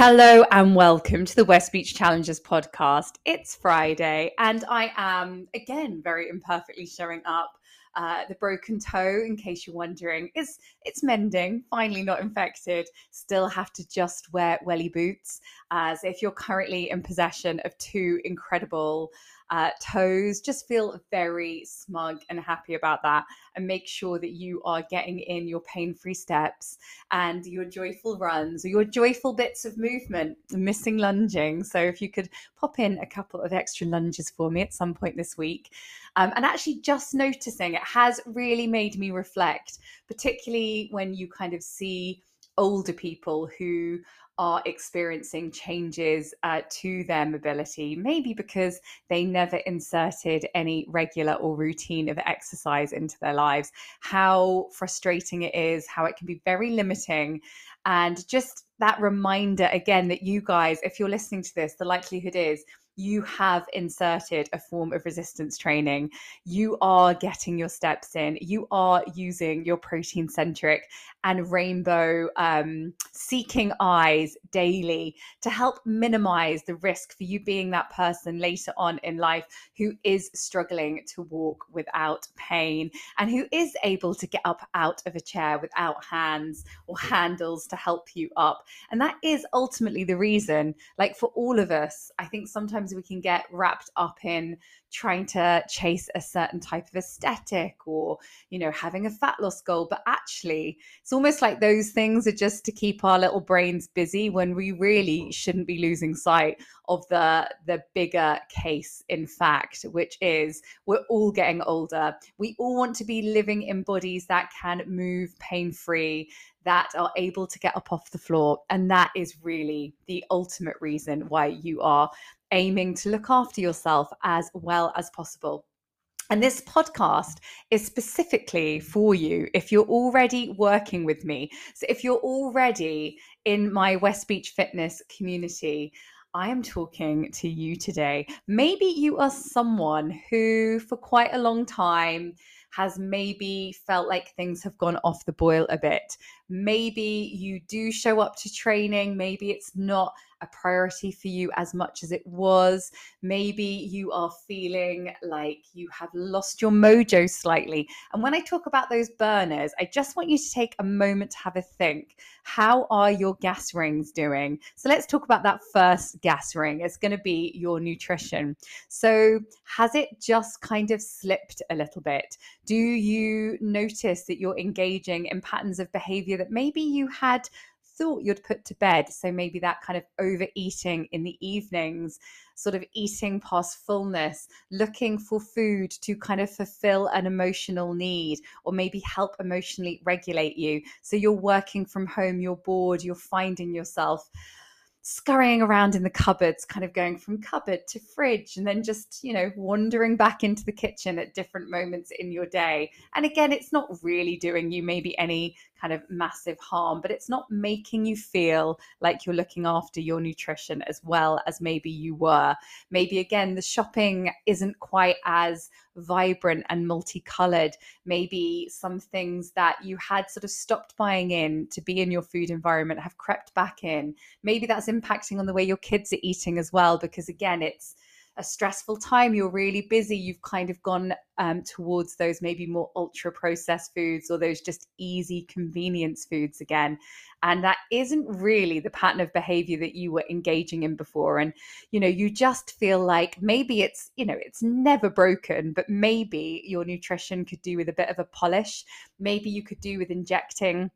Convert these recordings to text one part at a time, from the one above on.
Hello and welcome to the West Beach Challengers podcast. It's Friday, and I am again very imperfectly showing up. Uh, the broken toe, in case you're wondering, is it's mending. Finally, not infected. Still have to just wear welly boots, as if you're currently in possession of two incredible uh, toes. Just feel very smug and happy about that. And make sure that you are getting in your pain free steps and your joyful runs or your joyful bits of movement, missing lunging. So if you could pop in a couple of extra lunges for me at some point this week. Um, and actually, just noticing it has really made me reflect, particularly when you kind of see older people who are experiencing changes uh, to their mobility, maybe because they never inserted any regular or routine of exercise into their lives, how frustrating it is, how it can be very limiting. And just that reminder again that you guys, if you're listening to this, the likelihood is you have inserted a form of resistance training. You are getting your steps in. You are using your protein centric and rainbow um, seeking eyes daily to help minimize the risk for you being that person later on in life who is struggling to walk without pain and who is able to get up out of a chair without hands or handles to help you up. And that is ultimately the reason, like for all of us, I think sometimes sometimes we can get wrapped up in trying to chase a certain type of aesthetic or you know having a fat loss goal. But actually it's almost like those things are just to keep our little brains busy when we really shouldn't be losing sight of the the bigger case in fact which is we're all getting older we all want to be living in bodies that can move pain free that are able to get up off the floor and that is really the ultimate reason why you are aiming to look after yourself as well as possible. And this podcast is specifically for you if you're already working with me. So, if you're already in my West Beach Fitness community, I am talking to you today. Maybe you are someone who, for quite a long time, has maybe felt like things have gone off the boil a bit. Maybe you do show up to training, maybe it's not a priority for you as much as it was. Maybe you are feeling like you have lost your mojo slightly. And when I talk about those burners, I just want you to take a moment to have a think. How are your gas rings doing? So let's talk about that first gas ring. It's going to be your nutrition. So has it just kind of slipped a little bit? Do you notice that you're engaging in patterns of behavior that maybe you had thought you'd put to bed. So maybe that kind of overeating in the evenings, sort of eating past fullness, looking for food to kind of fulfill an emotional need or maybe help emotionally regulate you. So you're working from home, you're bored, you're finding yourself scurrying around in the cupboards, kind of going from cupboard to fridge, and then just, you know, wandering back into the kitchen at different moments in your day. And again, it's not really doing you maybe any kind of massive harm, but it's not making you feel like you're looking after your nutrition as well as maybe you were. Maybe again, the shopping isn't quite as vibrant and multicolored. Maybe some things that you had sort of stopped buying in to be in your food environment have crept back in. Maybe that's impacting on the way your kids are eating as well, because again, it's a stressful time, you're really busy, you've kind of gone um, towards those maybe more ultra processed foods or those just easy convenience foods again. And that isn't really the pattern of behavior that you were engaging in before. And, you know, you just feel like maybe it's, you know, it's never broken, but maybe your nutrition could do with a bit of a polish. Maybe you could do with injecting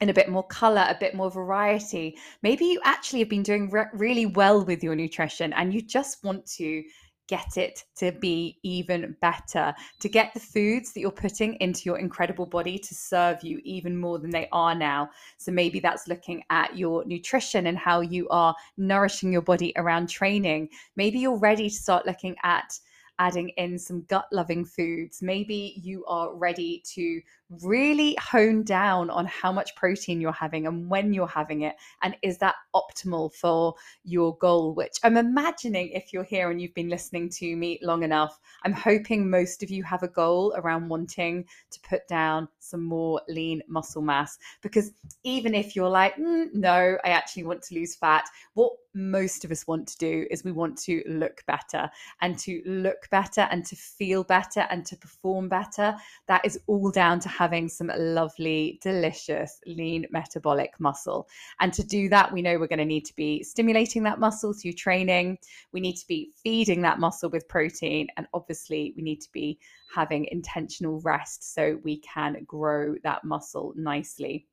in a bit more color, a bit more variety. Maybe you actually have been doing re- really well with your nutrition and you just want to get it to be even better, to get the foods that you're putting into your incredible body to serve you even more than they are now. So maybe that's looking at your nutrition and how you are nourishing your body around training. Maybe you're ready to start looking at adding in some gut loving foods. Maybe you are ready to really hone down on how much protein you're having and when you're having it. And is that optimal for your goal? Which I'm imagining if you're here and you've been listening to me long enough, I'm hoping most of you have a goal around wanting to put down some more lean muscle mass. Because even if you're like, mm, no, I actually want to lose fat, what most of us want to do is we want to look better and to look better and to feel better and to perform better. That is all down to having some lovely, delicious, lean metabolic muscle. And to do that, we know we're going to need to be stimulating that muscle through training. We need to be feeding that muscle with protein. And obviously, we need to be having intentional rest so we can grow that muscle nicely.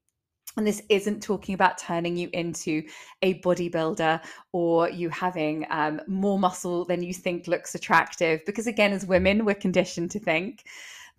And this isn't talking about turning you into a bodybuilder or you having um, more muscle than you think looks attractive. Because again, as women, we're conditioned to think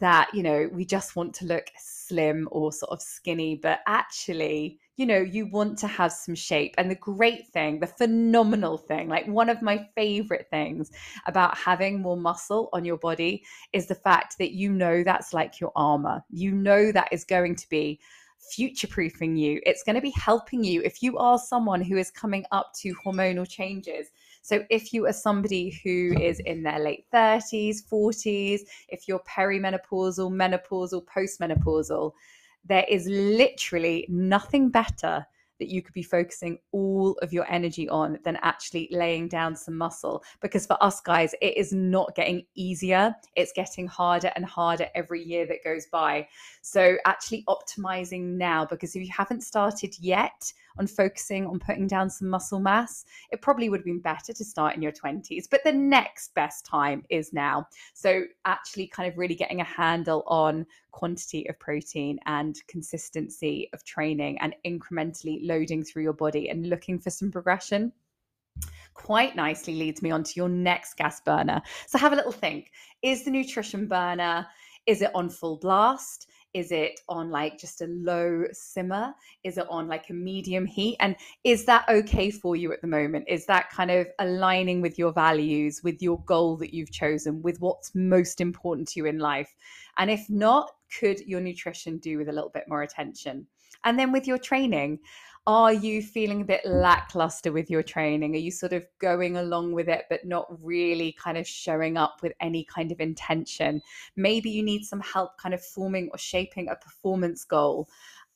that, you know, we just want to look slim or sort of skinny. But actually, you know, you want to have some shape. And the great thing, the phenomenal thing, like one of my favorite things about having more muscle on your body is the fact that you know that's like your armor. You know that is going to be future proofing you. It's going to be helping you if you are someone who is coming up to hormonal changes. So, if you are somebody who is in their late 30s, 40s, if you're perimenopausal, menopausal, postmenopausal, there is literally nothing better that you could be focusing all of your energy on than actually laying down some muscle. Because for us guys, it is not getting easier, it's getting harder and harder every year that goes by. So, actually optimizing now, because if you haven't started yet, on focusing on putting down some muscle mass, it probably would have been better to start in your 20s. But the next best time is now. So, actually, kind of really getting a handle on quantity of protein and consistency of training and incrementally loading through your body and looking for some progression quite nicely leads me on to your next gas burner. So have a little think. Is the nutrition burner is it on full blast? Is it on like just a low simmer? Is it on like a medium heat? And is that okay for you at the moment? Is that kind of aligning with your values, with your goal that you've chosen, with what's most important to you in life? And if not, could your nutrition do with a little bit more attention? And then with your training, are you feeling a bit lackluster with your training? Are you sort of going along with it, but not really kind of showing up with any kind of intention? Maybe you need some help kind of forming or shaping a performance goal.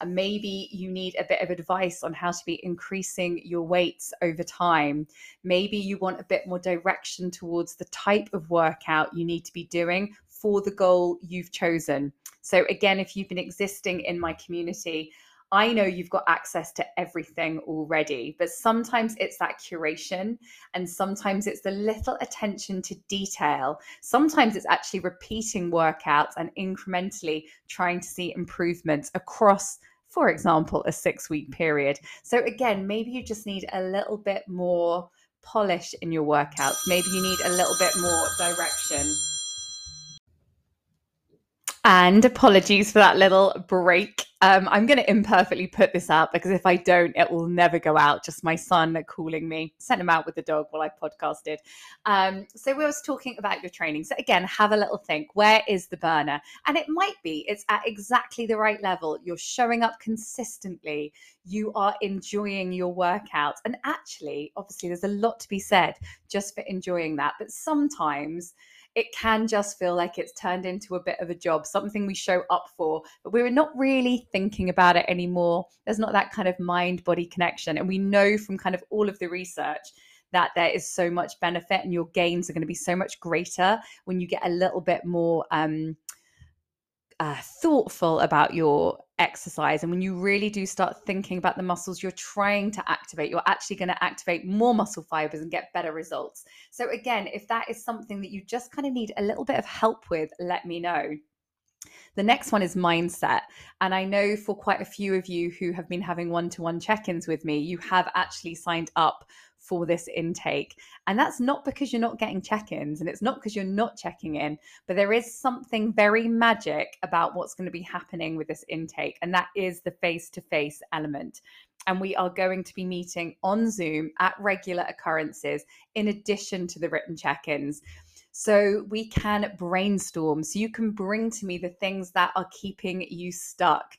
Maybe you need a bit of advice on how to be increasing your weights over time. Maybe you want a bit more direction towards the type of workout you need to be doing for the goal you've chosen. So, again, if you've been existing in my community, I know you've got access to everything already, but sometimes it's that curation and sometimes it's the little attention to detail. Sometimes it's actually repeating workouts and incrementally trying to see improvements across, for example, a six week period. So, again, maybe you just need a little bit more polish in your workouts. Maybe you need a little bit more direction. And apologies for that little break. Um, I'm going to imperfectly put this out because if I don't, it will never go out. Just my son calling me, sent him out with the dog while I podcasted. Um, so we was talking about your training. So again, have a little think. Where is the burner? And it might be it's at exactly the right level. You're showing up consistently. You are enjoying your workout. And actually, obviously, there's a lot to be said just for enjoying that. But sometimes it can just feel like it's turned into a bit of a job, something we show up for, but we're not really thinking about it anymore. There's not that kind of mind body connection. And we know from kind of all of the research that there is so much benefit and your gains are going to be so much greater when you get a little bit more um, uh, thoughtful about your exercise. And when you really do start thinking about the muscles you're trying to activate, you're actually going to activate more muscle fibers and get better results. So, again, if that is something that you just kind of need a little bit of help with, let me know. The next one is mindset. And I know for quite a few of you who have been having one to one check ins with me, you have actually signed up for this intake. And that's not because you're not getting check ins and it's not because you're not checking in, but there is something very magic about what's going to be happening with this intake. And that is the face to face element. And we are going to be meeting on Zoom at regular occurrences in addition to the written check ins. so we can brainstorm. So you can bring to me the things that are keeping you stuck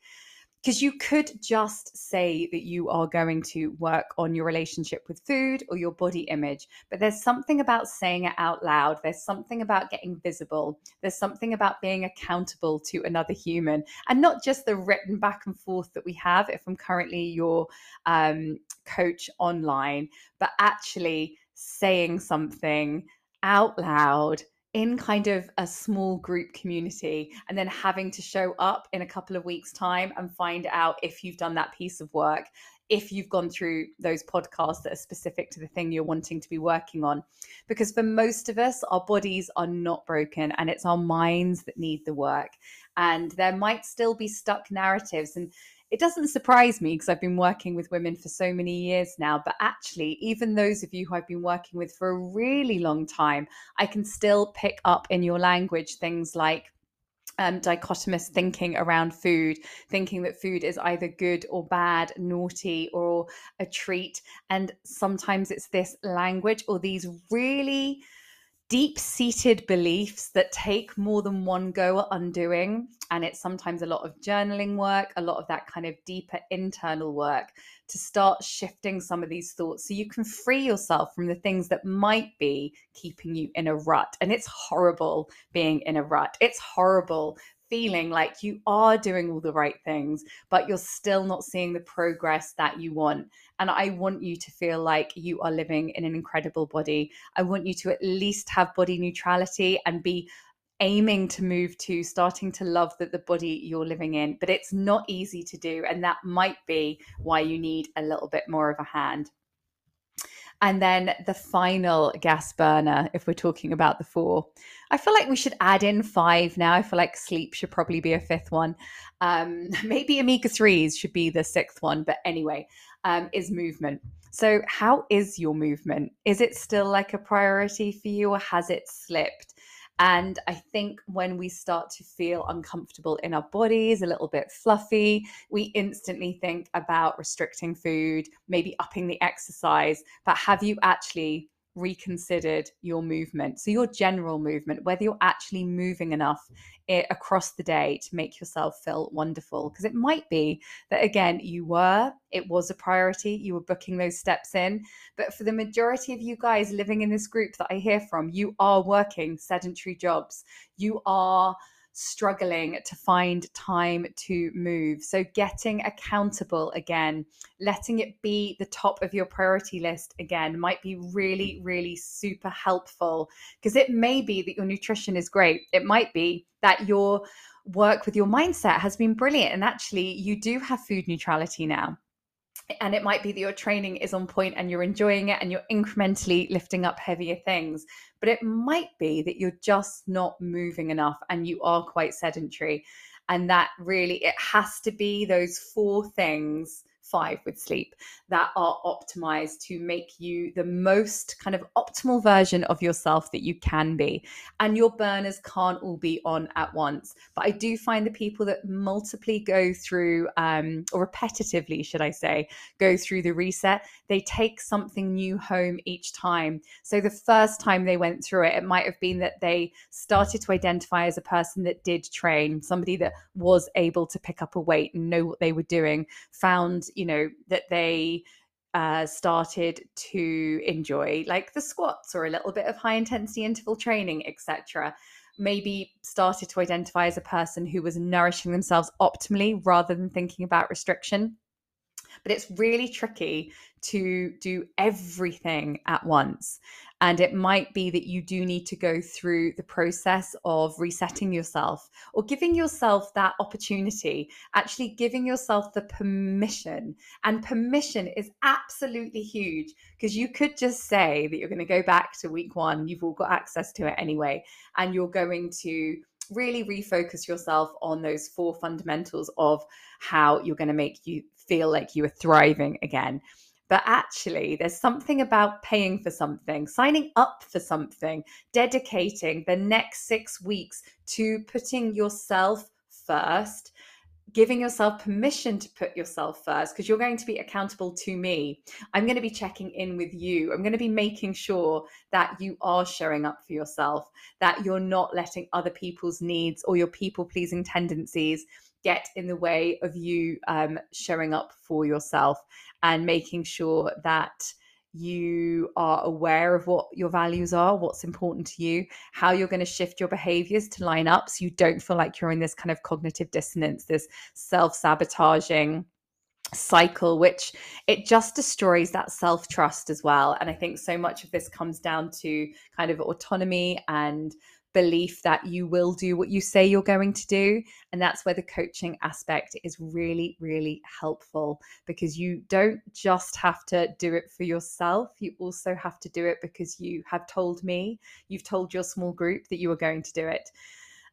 because you could just say that you are going to work on your relationship with food or your body image, but there's something about saying it out loud. There's something about getting visible. There's something about being accountable to another human and not just the written back and forth that we have if I'm currently your um, coach online, but actually saying something out loud in kind of a small group community and then having to show up in a couple of weeks time and find out if you've done that piece of work if you've gone through those podcasts that are specific to the thing you're wanting to be working on. Because for most of us our bodies are not broken and it's our minds that need the work. And there might still be stuck narratives and it doesn't surprise me because I've been working with women for so many years now. But actually, even those of you who I've been working with for a really long time, I can still pick up in your language things like um, dichotomous thinking around food, thinking that food is either good or bad, naughty or a treat. And sometimes it's this language or these really deep seated beliefs that take more than one go at undoing. And it's sometimes a lot of journaling work, a lot of that kind of deeper internal work to start shifting some of these thoughts so you can free yourself from the things that might be keeping you in a rut. And it's horrible being in a rut. It's horrible feeling like you are doing all the right things, but you're still not seeing the progress that you want. And I want you to feel like you are living in an incredible body. I want you to at least have body neutrality and be aiming to move to starting to love that the body you're living in but it's not easy to do and that might be why you need a little bit more of a hand and then the final gas burner, if we're talking about the four, I feel like we should add in five now. I feel like sleep should probably be a fifth one. Um, maybe omega 3s should be the sixth one. But anyway, um, is movement. So, how is your movement? Is it still like a priority for you or has it slipped? And I think when we start to feel uncomfortable in our bodies, a little bit fluffy, we instantly think about restricting food, maybe upping the exercise. But have you actually reconsidered your movement. So, your general movement, whether you're actually moving enough it, across the day to make yourself feel wonderful. Because it might be that, again, you were, it was a priority, you were booking those steps in. But for the majority of you guys living in this group that I hear from, you are working sedentary jobs. You are struggling to find time to move. So, getting accountable again, letting it be the top of your priority list again might be really, really super helpful because it may be that your nutrition is great. It might be that your work with your mindset has been brilliant. And actually, you do have food neutrality now and it might be that your training is on point and you're enjoying it and you're incrementally lifting up heavier things but it might be that you're just not moving enough and you are quite sedentary. And that really it has to be those four things five with sleep that are optimized to make you the most kind of optimal version of yourself that you can be. And your burners can't all be on at once. But I do find the people that multiply go through, um, or repetitively, should I say, go through the reset, they take something new home each time. So the first time they went through it, it might have been that they started to identify as a person that did train, somebody that was able to pick up a weight and know what they were doing, found, you know that they uh, started to enjoy like the squats or a little bit of high intensity interval training etc maybe started to identify as a person who was nourishing themselves optimally rather than thinking about restriction but it's really tricky to do everything at once and it might be that you do need to go through the process of resetting yourself or giving yourself that opportunity, actually giving yourself the permission. And permission is absolutely huge because you could just say that you're going to go back to week one, you've all got access to it anyway, and you're going to really refocus yourself on those four fundamentals of how you're going to make you feel like you are thriving again. But actually, there's something about paying for something, signing up for something, dedicating the next six weeks to putting yourself first, giving yourself permission to put yourself first because you're going to be accountable to me. I'm going to be checking in with you. I'm going to be making sure that you are showing up for yourself, that you're not letting other people's needs or your people pleasing tendencies get in the way of you um, showing up for yourself and making sure that you are aware of what your values are, what's important to you, how you're going to shift your behaviors to line up so you don't feel like you're in this kind of cognitive dissonance, this self sabotaging cycle which it just destroys that self trust as well. And i think so much of this comes down to kind of autonomy and belief that you will do what you say you're going to do. And that's where the coaching aspect is really, really helpful because you don't just have to do it for yourself, you also have to do it because you have told me, you've told your small group that you are going to do it.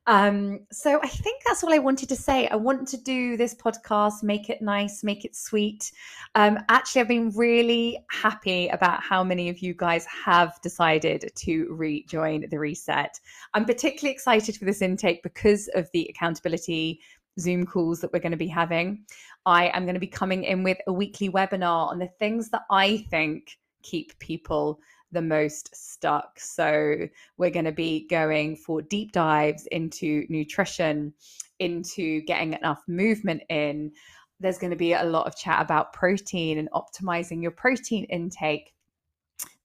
Um, so I think that's all I wanted to say. I want to do this podcast, make it nice, make it sweet. Um, actually, I've been really happy about how many of you guys have decided to rejoin the reset. I'm particularly excited for this intake because of the accountability Zoom calls that we're going to be having. I am going to be coming in with a weekly webinar on the things that I think keep people the most stuck. So, we're going to be going for deep dives into nutrition, into getting enough movement in. There's going to be a lot of chat about protein and optimizing your protein intake.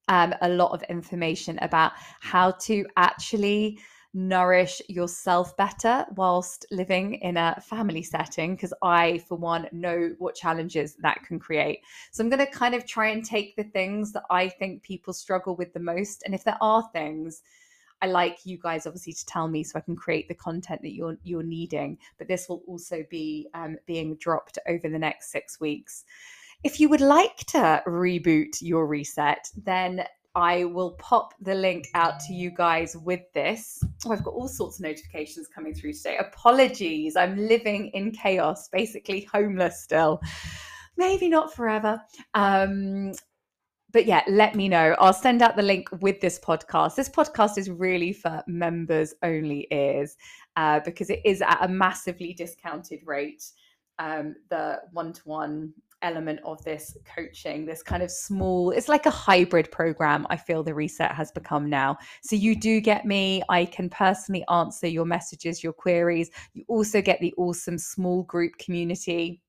Um, a lot of information about how to actually nourish yourself better whilst living in a family setting because I, for one, know what challenges that can create. So I'm going to kind of try and take the things that I think people struggle with the most. And if there are things, I like you guys obviously to tell me so I can create the content that you're you're needing. But this will also be um, being dropped over the next six weeks. If you would like to reboot your reset, then I will pop the link out to you guys with this. Oh, I've got all sorts of notifications coming through today. Apologies. I'm living in chaos, basically homeless still. Maybe not forever. Um, but yeah, let me know. I'll send out the link with this podcast. This podcast is really for members only ears uh, because it is at a massively discounted rate. Um, the one to one element of this coaching, this kind of small, it's like a hybrid program. I feel the reset has become now. So you do get me. I can personally answer your messages, your queries. You also get the awesome small group community.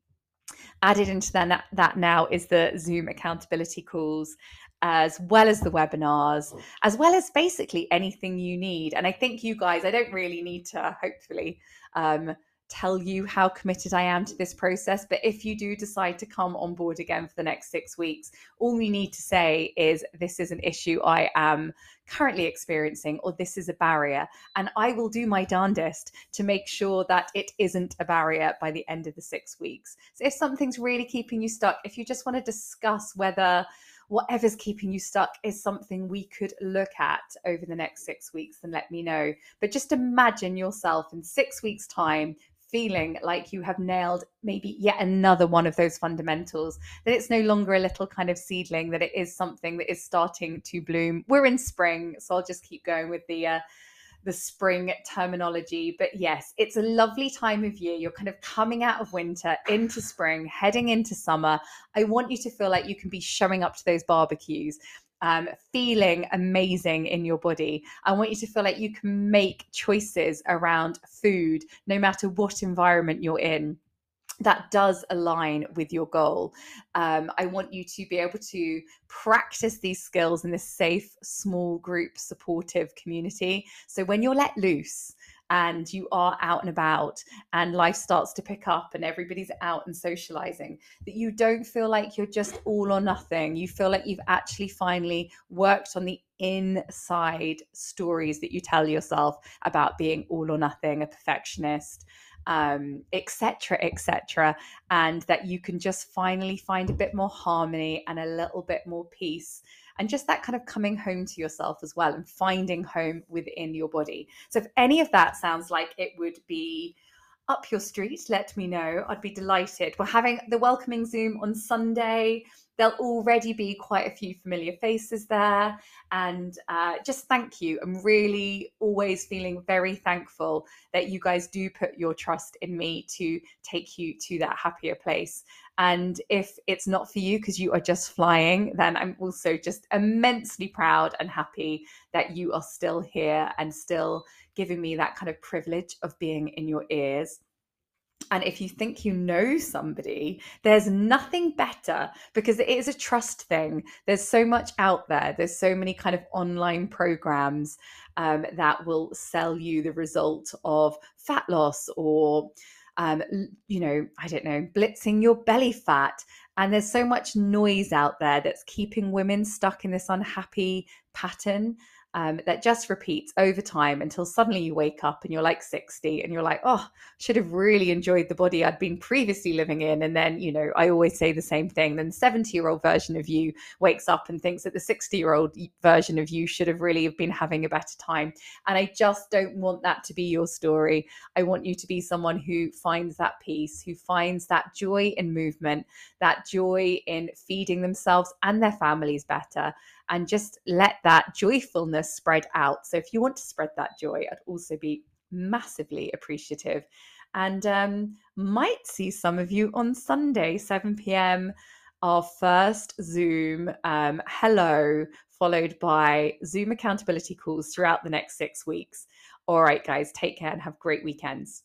Added into that, that now is the Zoom accountability calls as well as the webinars, as well as basically anything you need. And I think you guys, I don't really need to hopefully um, tell you how committed I am to this process. But if you do decide to come on board again for the next six weeks, all you need to say is, This is an issue I am currently experiencing, or this is a barrier. And I will do my darndest to make sure that it isn't a barrier by the end of the six weeks. So if something's really keeping you stuck, if you just want to discuss whether whatever's keeping you stuck is something we could look at over the next six weeks, then let me know. But just imagine yourself in six weeks' time feeling like you have nailed maybe yet another one of those fundamentals, that it's no longer a little kind of seedling, that it is something that is starting to bloom. We're in spring, so I'll just keep going with the uh, the spring terminology. But yes, it's a lovely time of year. You're kind of coming out of winter into spring, heading into summer. I want you to feel like you can be showing up to those barbecues um, feeling amazing in your body. I want you to feel like you can make choices around food, no matter what environment you're in that does align with your goal. Um, I want you to be able to practice these skills in this safe, small group, supportive community. So when you're let loose, and you are out and about and life starts to pick up and everybody's out and socializing, that you don't feel like you're just all or nothing. You feel like you've actually finally worked on the inside stories that you tell yourself about being all or nothing, a perfectionist, um, etc., etc., and that you can just finally find a bit more harmony and a little bit more peace and just that kind of coming home to yourself as well and finding home within your body. So, if any of that sounds like it would be up your street, let me know. I'd be delighted. We're having the welcoming Zoom on Sunday. there'll already be quite a few familiar faces there. And uh, just thank you. I'm really always feeling very thankful that you guys do put your trust in me to take you to that happier place. And if it's not for you because you are just flying, then I'm also just immensely proud and happy that you are still here and still giving me that kind of privilege of being in your ears. And if you think you know somebody, there's nothing better because it is a trust thing. There's so much out there. There's so many kind of online programs um, that will sell you the result of fat loss or, um, you know, I don't know, blitzing your belly fat. And there's so much noise out there that's keeping women stuck in this unhappy pattern um, that just repeats over time until suddenly you wake up and you're like 60 and you're like, oh, should have really enjoyed the body I'd been previously living in. And then, you know, I always say the same thing. Then the 70 year old version of you wakes up and thinks that the 60 year old version of you should have really have been having a better time. And I just don't want that to be your story. I want you to be someone who finds that peace, who finds that joy in movement, that joy in feeding themselves and their families better and just let that joyfulness spread out. So if you want to spread that joy, I'd also be massively appreciative and um, might see some of you on Sunday, 7 p.m. Our first Zoom um, hello, followed by Zoom accountability calls throughout the next six weeks. All right, guys, take care and have great weekends.